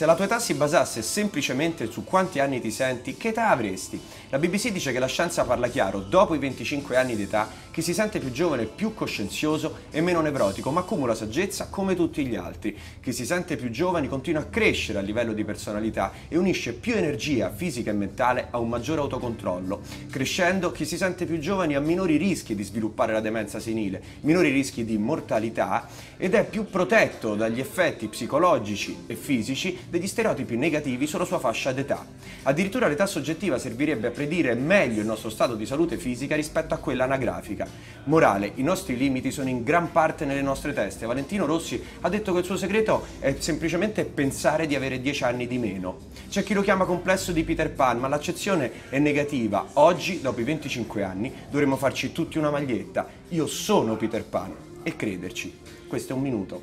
Se la tua età si basasse semplicemente su quanti anni ti senti, che età avresti? La BBC dice che la scienza parla chiaro, dopo i 25 anni di età, chi si sente più giovane è più coscienzioso e meno nevrotico, ma accumula saggezza come tutti gli altri. Chi si sente più giovane continua a crescere a livello di personalità e unisce più energia fisica e mentale a un maggiore autocontrollo. Crescendo, chi si sente più giovane ha minori rischi di sviluppare la demenza senile, minori rischi di mortalità ed è più protetto dagli effetti psicologici e fisici degli stereotipi negativi sulla sua fascia d'età. Addirittura l'età soggettiva servirebbe a predire meglio il nostro stato di salute fisica rispetto a quella anagrafica. Morale, i nostri limiti sono in gran parte nelle nostre teste. Valentino Rossi ha detto che il suo segreto è semplicemente pensare di avere 10 anni di meno. C'è chi lo chiama complesso di Peter Pan, ma l'accezione è negativa. Oggi, dopo i 25 anni, dovremmo farci tutti una maglietta. Io sono Peter Pan e crederci. Questo è un minuto.